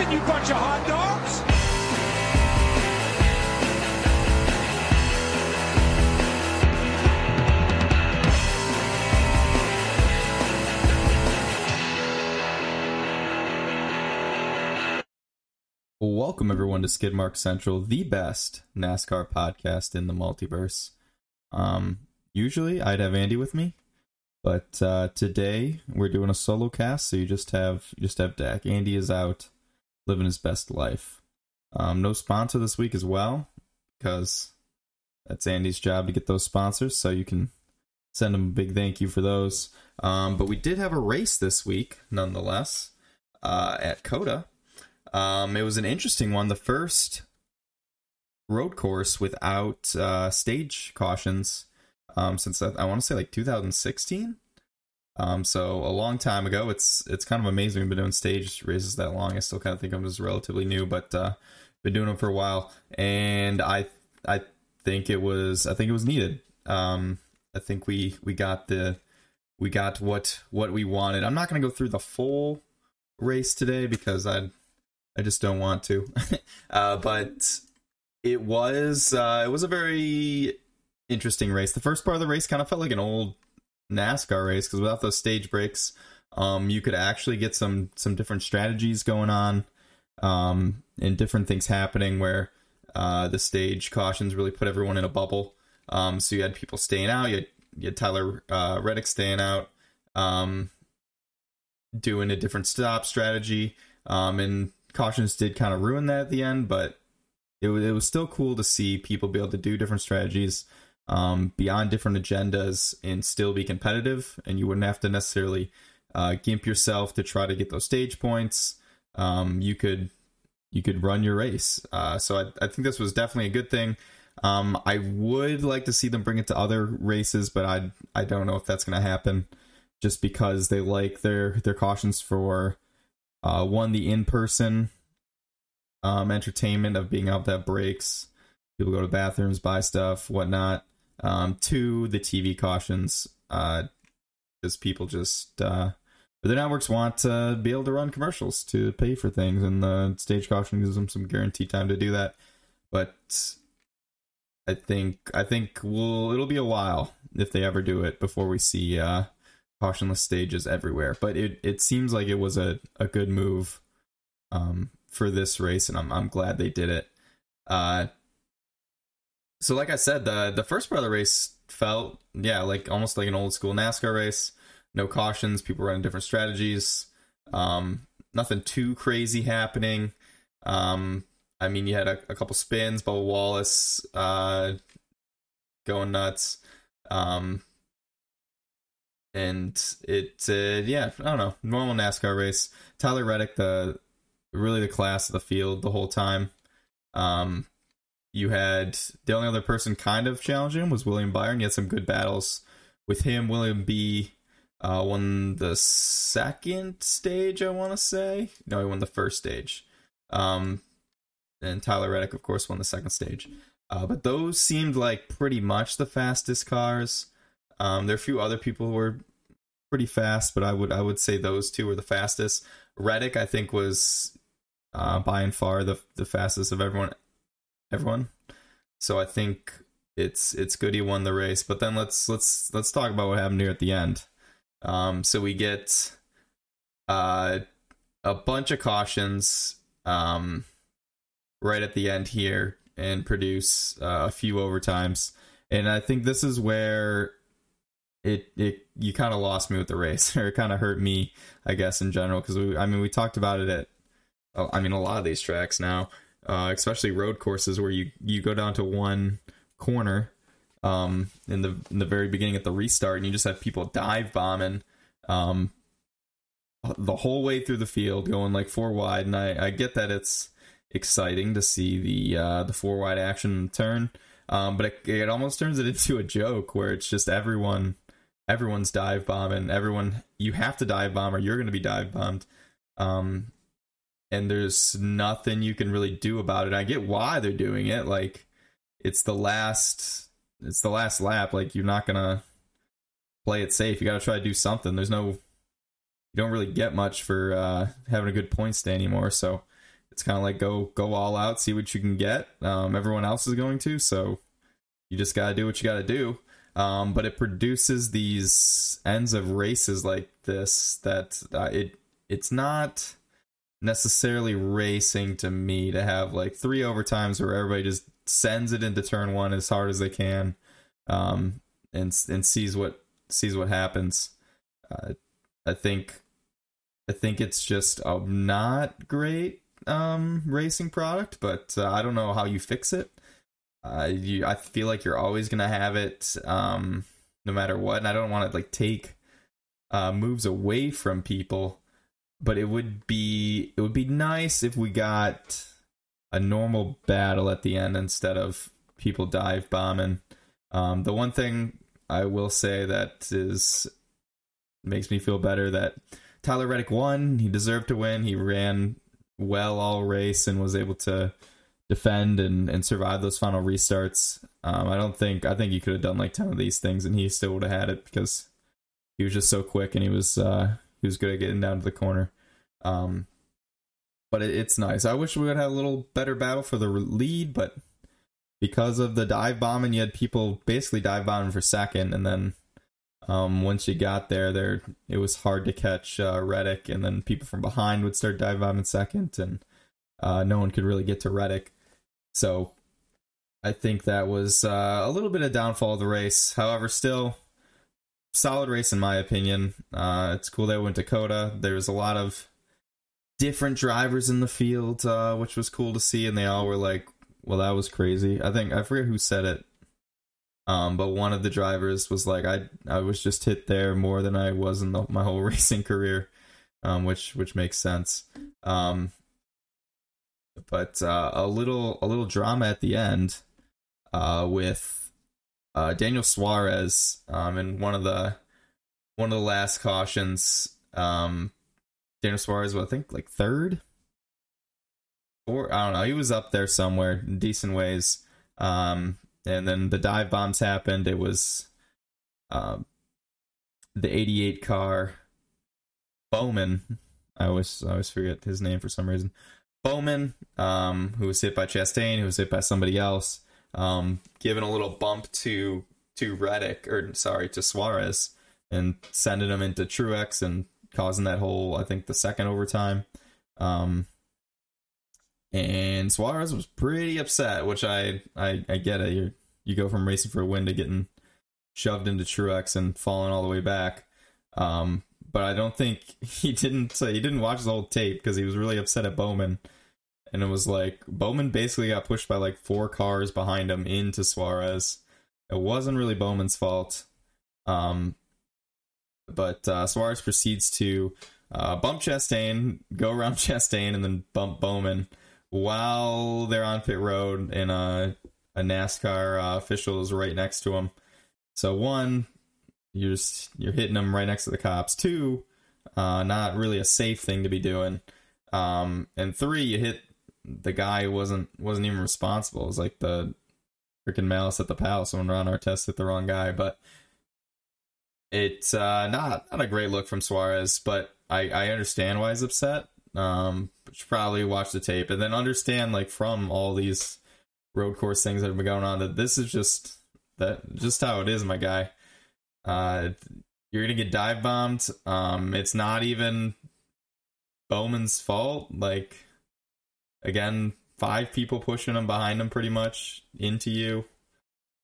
Attention, you bunch of hot dogs! Welcome everyone to Skidmark Central, the best NASCAR podcast in the multiverse. Um, usually I'd have Andy with me, but uh, today we're doing a solo cast, so you just have you just have Dak. Andy is out living his best life. Um, no sponsor this week as well, because that's Andy's job to get those sponsors. So you can send him a big thank you for those. Um, but we did have a race this week, nonetheless, uh, at COTA. Um, it was an interesting one. The first road course without uh, stage cautions um, since I, I want to say like 2016. Um, so a long time ago. It's it's kind of amazing we've been doing stage races that long. I still kind of think I'm just relatively new, but uh, been doing them for a while, and I I think it was I think it was needed. Um, I think we we got the we got what what we wanted. I'm not going to go through the full race today because I I just don't want to. uh, but it was uh, it was a very interesting race. The first part of the race kind of felt like an old NASCAR race because without those stage breaks, um, you could actually get some some different strategies going on, um, and different things happening where uh, the stage cautions really put everyone in a bubble. Um, so you had people staying out. You had, you had Tyler uh, Reddick staying out, um, doing a different stop strategy, um, and cautions did kind of ruin that at the end. But it was it was still cool to see people be able to do different strategies um, beyond different agendas and still be competitive. And you wouldn't have to necessarily uh, gimp yourself to try to get those stage points. Um, you could you could run your race. Uh, so I, I think this was definitely a good thing. Um, I would like to see them bring it to other races, but I I don't know if that's going to happen, just because they like their their cautions for uh, one the in person um, entertainment of being out to have breaks, people go to bathrooms, buy stuff, whatnot. Um, two the TV cautions, uh, because people just uh, the networks want to be able to run commercials to pay for things, and the stage caution gives them some guaranteed time to do that. But I think I think we'll it'll be a while if they ever do it before we see uh, cautionless stages everywhere. But it it seems like it was a, a good move um, for this race, and I'm I'm glad they did it. Uh, so like I said, the the first part of the race felt yeah like almost like an old school NASCAR race. No cautions, people running different strategies. Um, nothing too crazy happening. Um, I mean, you had a, a couple spins, Bubba Wallace uh, going nuts. Um, and it, uh, yeah, I don't know, normal NASCAR race. Tyler Reddick, the really the class of the field the whole time. Um, you had the only other person kind of challenging was William Byron. You had some good battles with him. William B uh, won the second stage, I want to say. No, he won the first stage. Um, and Tyler Reddick, of course, won the second stage. Uh, but those seemed like pretty much the fastest cars. Um, there are a few other people who were pretty fast, but I would I would say those two were the fastest. Reddick, I think, was uh, by and far the the fastest of everyone everyone. So I think it's it's good he won the race. But then let's let's let's talk about what happened here at the end. Um, so we get uh, a bunch of cautions um, right at the end here and produce uh, a few overtimes. And I think this is where it it you kind of lost me with the race, or it kind of hurt me, I guess, in general. Because we, I mean, we talked about it at, I mean, a lot of these tracks now uh, especially road courses where you you go down to one corner um, in the in the very beginning at the restart, and you just have people dive bombing um, the whole way through the field, going like four wide. And I, I get that it's exciting to see the uh, the four wide action turn, um, but it, it almost turns it into a joke where it's just everyone everyone's dive bombing. Everyone you have to dive bomb or you're going to be dive bombed. Um, and there's nothing you can really do about it. I get why they're doing it. Like it's the last it's the last lap. Like you're not gonna play it safe. You gotta try to do something. There's no you don't really get much for uh, having a good point stay anymore. So it's kind of like go go all out, see what you can get. Um, everyone else is going to, so you just gotta do what you gotta do. Um, but it produces these ends of races like this that uh, it it's not necessarily racing to me to have like three overtimes where everybody just sends it into turn one as hard as they can um, and and sees what sees what happens. Uh, I think I think it's just a not great um, racing product, but uh, I don't know how you fix it. Uh, you, I feel like you're always gonna have it, um, no matter what. And I don't want to like take uh, moves away from people, but it would be it would be nice if we got a normal battle at the end instead of people dive bombing. Um, the one thing I will say that is makes me feel better that Tyler Reddick won. He deserved to win. He ran well all race and was able to defend and, and survive those final restarts. Um, I don't think I think he could have done like ten of these things and he still would have had it because he was just so quick and he was uh, he was good at getting down to the corner. Um, but it, it's nice. I wish we would have a little better battle for the lead, but because of the dive bombing, you had people basically dive bombing for second, and then um, once you got there, there it was hard to catch uh, Reddick, and then people from behind would start dive bombing second, and uh, no one could really get to Reddick. So I think that was uh, a little bit of downfall of the race. However, still solid race in my opinion. Uh, it's cool they went to COTA. There was a lot of different drivers in the field, uh, which was cool to see, and they all were like well, that was crazy. I think I forget who said it. Um, but one of the drivers was like, I I was just hit there more than I was in the, my whole racing career, um, which which makes sense. Um, but uh, a little a little drama at the end, uh, with uh, Daniel Suarez, um, in one of the one of the last cautions. Um, Daniel Suarez, well, I think like third or I don't know. He was up there somewhere, decent ways. Um, and then the dive bombs happened. It was um, the 88 car Bowman. I always I always forget his name for some reason. Bowman, um, who was hit by Chastain, who was hit by somebody else, um, giving a little bump to to Reddick or sorry to Suarez and sending him into Truex and causing that whole I think the second overtime. Um, and Suarez was pretty upset, which I I, I get it. You you go from racing for a win to getting shoved into Truex and falling all the way back. Um, but I don't think he didn't uh, he didn't watch the whole tape because he was really upset at Bowman, and it was like Bowman basically got pushed by like four cars behind him into Suarez. It wasn't really Bowman's fault. Um, but uh, Suarez proceeds to uh, bump Chastain, go around Chastain, and then bump Bowman while they're on pit road and a, a NASCAR uh, official is right next to them. So one, you're just, you're hitting them right next to the cops. Two, uh, not really a safe thing to be doing. Um, and three, you hit the guy wasn't wasn't even responsible. It was like the freaking malice at the palace when Ron Artest hit the wrong guy. But it's uh, not not a great look from Suarez. But I, I understand why he's upset. Um, should probably watch the tape and then understand like from all these road course things that have been going on that this is just that just how it is, my guy. Uh, you're gonna get dive bombed. Um, it's not even Bowman's fault. Like again, five people pushing them behind them pretty much into you.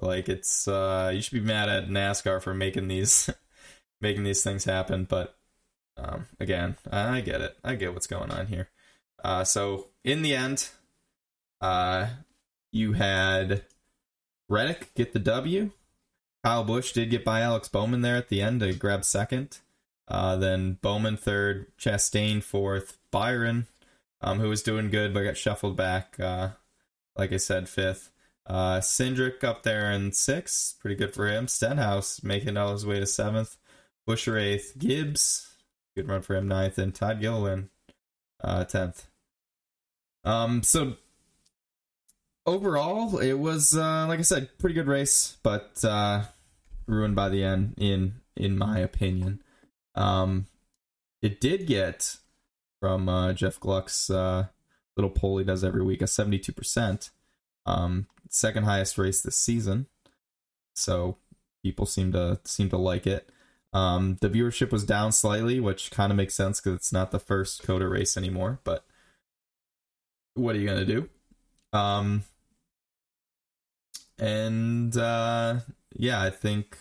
Like it's uh you should be mad at NASCAR for making these making these things happen, but um, again, I get it. I get what's going on here. Uh, so in the end, uh, you had Reddick get the W. Kyle Busch did get by Alex Bowman there at the end to grab second. Uh, then Bowman third, Chastain fourth, Byron, um, who was doing good but got shuffled back. Uh, like I said, fifth. Uh, Cindric up there in sixth, pretty good for him. Stenhouse making all his way to seventh. Buescher eighth. Gibbs Good run for him, ninth, and Todd Gilliland, uh, tenth. Um, so overall, it was uh, like I said, pretty good race, but uh, ruined by the end, in in my opinion. Um, it did get from uh, Jeff Gluck's uh, little poll he does every week, a 72%. Um, second highest race this season. So people seem to seem to like it. Um, the viewership was down slightly, which kind of makes sense because it's not the first COTA race anymore. But what are you gonna do? Um, and uh, yeah, I think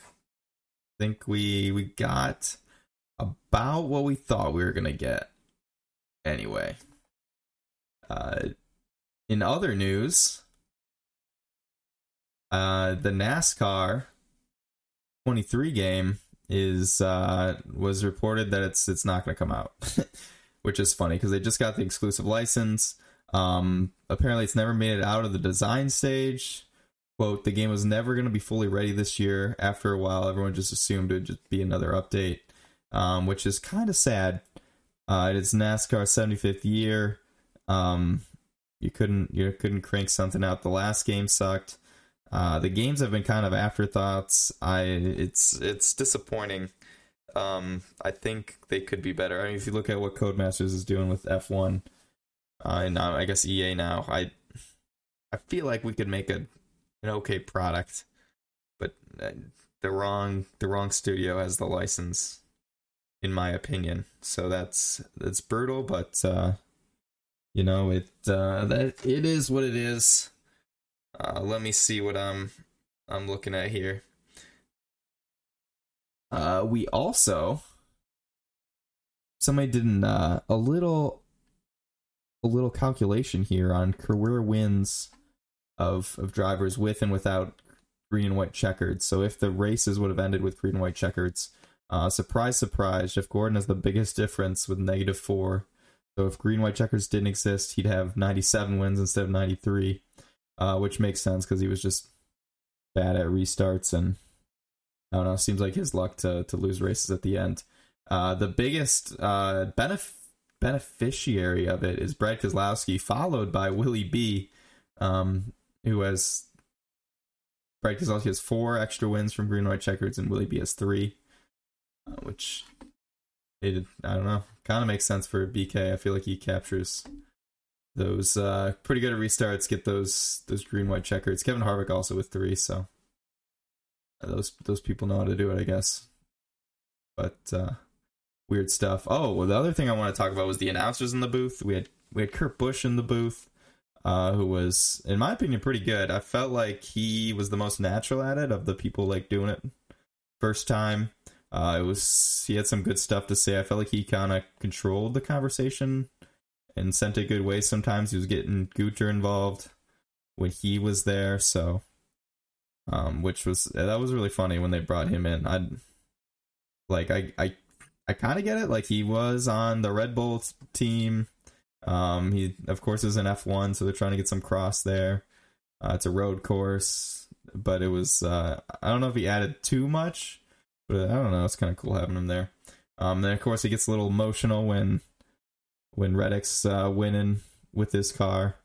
think we we got about what we thought we were gonna get. Anyway, uh, in other news, uh, the NASCAR 23 game is uh, was reported that it's it's not going to come out, which is funny because they just got the exclusive license. Um, apparently, it's never made it out of the design stage. Quote: The game was never going to be fully ready this year. After a while, everyone just assumed it would just be another update, um, which is kind of sad. Uh, it's NASCAR's 75th year. Um, you couldn't you couldn't crank something out. The last game sucked. Uh, the games have been kind of afterthoughts. I it's it's disappointing. Um, I think they could be better. I mean, if you look at what Codemasters is doing with F1, uh, and I guess EA now, I I feel like we could make a an okay product, but uh, the wrong the wrong studio has the license, in my opinion. So that's that's brutal, but uh, you know it uh, that it is what it is. Uh, let me see what I'm I'm looking at here. Uh, we also somebody did an, uh, a little a little calculation here on career wins of of drivers with and without green and white checkered. So if the races would have ended with green and white checkers, uh, surprise, surprise, Jeff Gordon has the biggest difference with negative four. So if green white checkers didn't exist, he'd have 97 wins instead of 93 uh, which makes sense because he was just bad at restarts and I don't know. Seems like his luck to to lose races at the end. Uh, the biggest uh, benef- beneficiary of it is Brad Keselowski, followed by Willie B, um, who has Brad Keselowski has four extra wins from green white checkers, and Willie B has three, which it I don't know kind of makes sense for BK. I feel like he captures those uh, pretty good at restarts. Get those those green white checkers. Kevin Harvick also with three, so uh, those those people know how to do it, I guess. But uh, weird stuff. Oh, well, the other thing I want to talk about was the announcers in the booth. We had we had Kurt Busch in the booth, uh, who was, in my opinion, pretty good. I felt like he was the most natural at it of the people like doing it first time. Uh, it was he had some good stuff to say. I felt like he kind of controlled the conversation and sent it good way. Sometimes he was getting Guter involved when he was there, so um, which was that was really funny when they brought him in. I like I I I kind of get it. Like he was on the Red Bull team. Um, he of course is an F1, so they're trying to get some cross there. Uh, it's a road course, but it was uh, I don't know if he added too much, but I don't know. It's kind of cool having him there. Um, then of course he gets a little emotional when when Reddick's uh, winning with his car,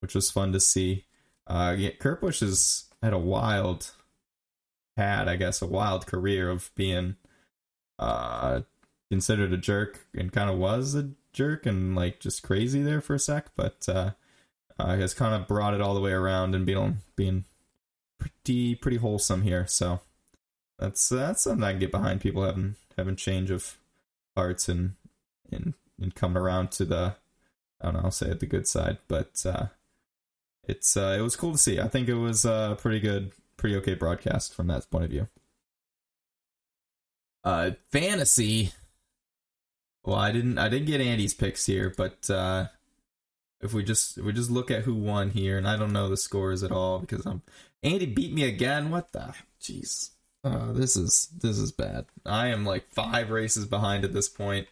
which was fun to see. Uh, yeah, Kurt Busch has had a wild, had I guess a wild career of being uh, considered a jerk and kind of was a jerk and like just crazy there for a sec, but uh, uh, has kind of brought it all the way around and being being pretty pretty wholesome here. So that's that's something I can get behind. People having having change of hearts and and and coming around to the I don't know, I'll say it the good side, but uh, it's uh, it was cool to see. I think it was a pretty good, pretty okay broadcast from that point of view. Uh, fantasy. Well, I didn't I didn't get Andy's picks here, but uh, if we just if we just look at who won here, and I don't know the scores at all because I'm Andy beat me again. What the jeez. Uh, this is this is bad. I am like five races behind at this point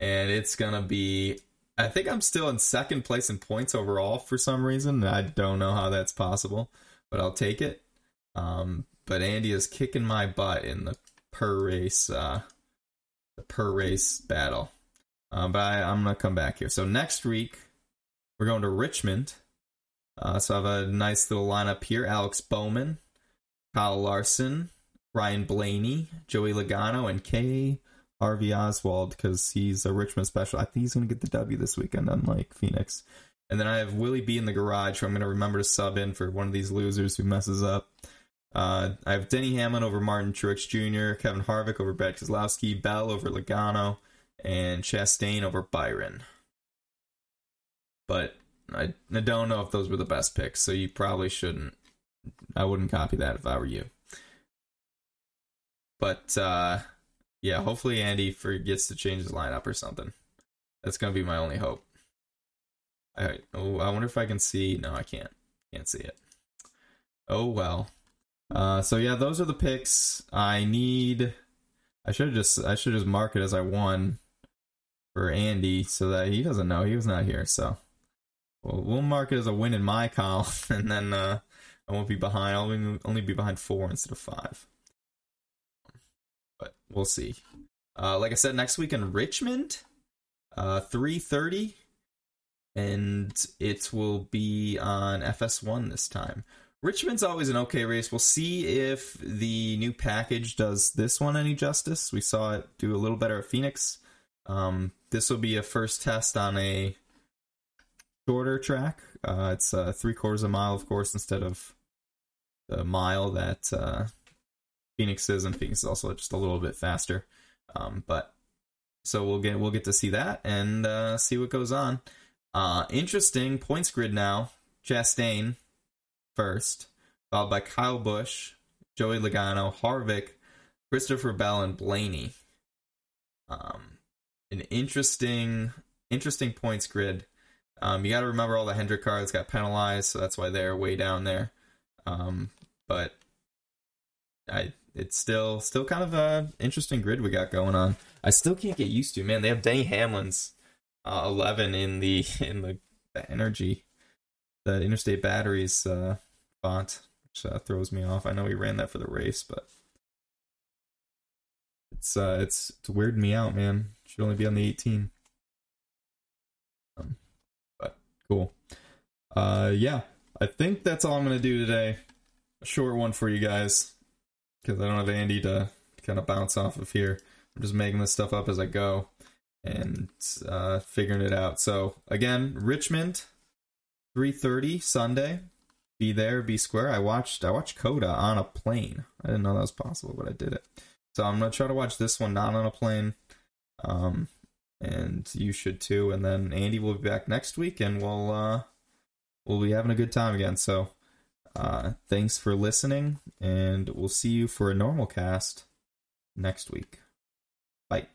and it's gonna be. I think I'm still in second place in points overall for some reason. I don't know how that's possible, but I'll take it. Um, but Andy is kicking my butt in the per race, uh, the per race battle. Um, but I, I'm gonna come back here. So next week we're going to Richmond. Uh, so I have a nice little lineup here: Alex Bowman, Kyle Larson, Ryan Blaney, Joey Logano, and Kay Harvey Oswald because he's a Richmond special. I think he's going to get the W this weekend, unlike Phoenix. And then I have Willie B in the garage, who I'm going to remember to sub in for one of these losers who messes up. Uh, I have Denny Hamlin over Martin Truex Jr., Kevin Harvick over Brad Keselowski, Bell over Logano, and Chastain over Byron. But I, I don't know if those were the best picks, so you probably shouldn't. I wouldn't copy that if I were you. But uh, yeah, hopefully Andy forgets to change his lineup or something. That's gonna be my only hope. I oh, I wonder if I can see. No, I can't. Can't see it. Oh well. Uh, so yeah, those are the picks. I need. I should just I should just mark it as I won for Andy so that he doesn't know he was not here. So well, we'll mark it as a win in my column, and then uh, I won't be behind. I'll only, only be behind four instead of five. We'll see. Uh, like I said, next week in Richmond, uh, three thirty, and it will be on FS1 this time. Richmond's always an okay race. We'll see if the new package does this one any justice. We saw it do a little better at Phoenix. Um, this will be a first test on a shorter track. Uh, it's uh, three quarters of a mile, of course, instead of the mile that uh, Phoenix is, and Phoenix is also just a little bit faster. Um, but so we'll get we'll get to see that and uh, see what goes on. Uh, interesting points grid now. Chastain first, followed by Kyle Busch, Joey Logano, Harvick, Christopher Bell, and Blaney. Um, an interesting interesting points grid. Um, you got to remember all the Hendrick cars got penalized, so that's why they're way down there. Um, but I, it's still still kind of a interesting grid we got going on. I still can't get used to. Man, they have Denny Hamlin's uh, eleven in the in the, the energy, the Interstate Batteries uh, font, which uh, throws me off. I know he ran that for the race, but it's uh, it's it's weirding me out, man. Should only be on the eighteen. Um, Cool. Uh, yeah, I think that's all I'm gonna do today. A short one for you guys because I don't have Andy to kind of bounce off of here. I'm just making this stuff up as I go and uh, figuring it out. So again, Richmond, 3:30 Sunday. Be there, be square. I watched I watched COTA on a plane. I didn't know that was possible, but I did it. So I'm gonna try to watch this one not on a plane. Um, and you should too. And then Andy will be back next week, and we'll uh, we'll be having a good time again. So, uh, thanks for listening, and we'll see you for a normal cast next week. Bye.